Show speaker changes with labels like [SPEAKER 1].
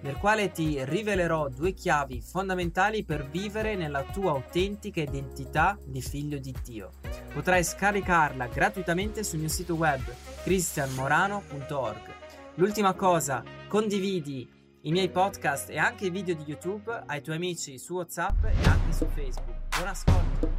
[SPEAKER 1] nel quale ti rivelerò due chiavi fondamentali per vivere nella tua autentica identità di figlio di Dio. Potrai scaricarla gratuitamente sul mio sito web cristianmorano.org. L'ultima cosa, condividi i miei podcast e anche i video di YouTube ai tuoi amici su WhatsApp e anche su Facebook. Buon ascolto!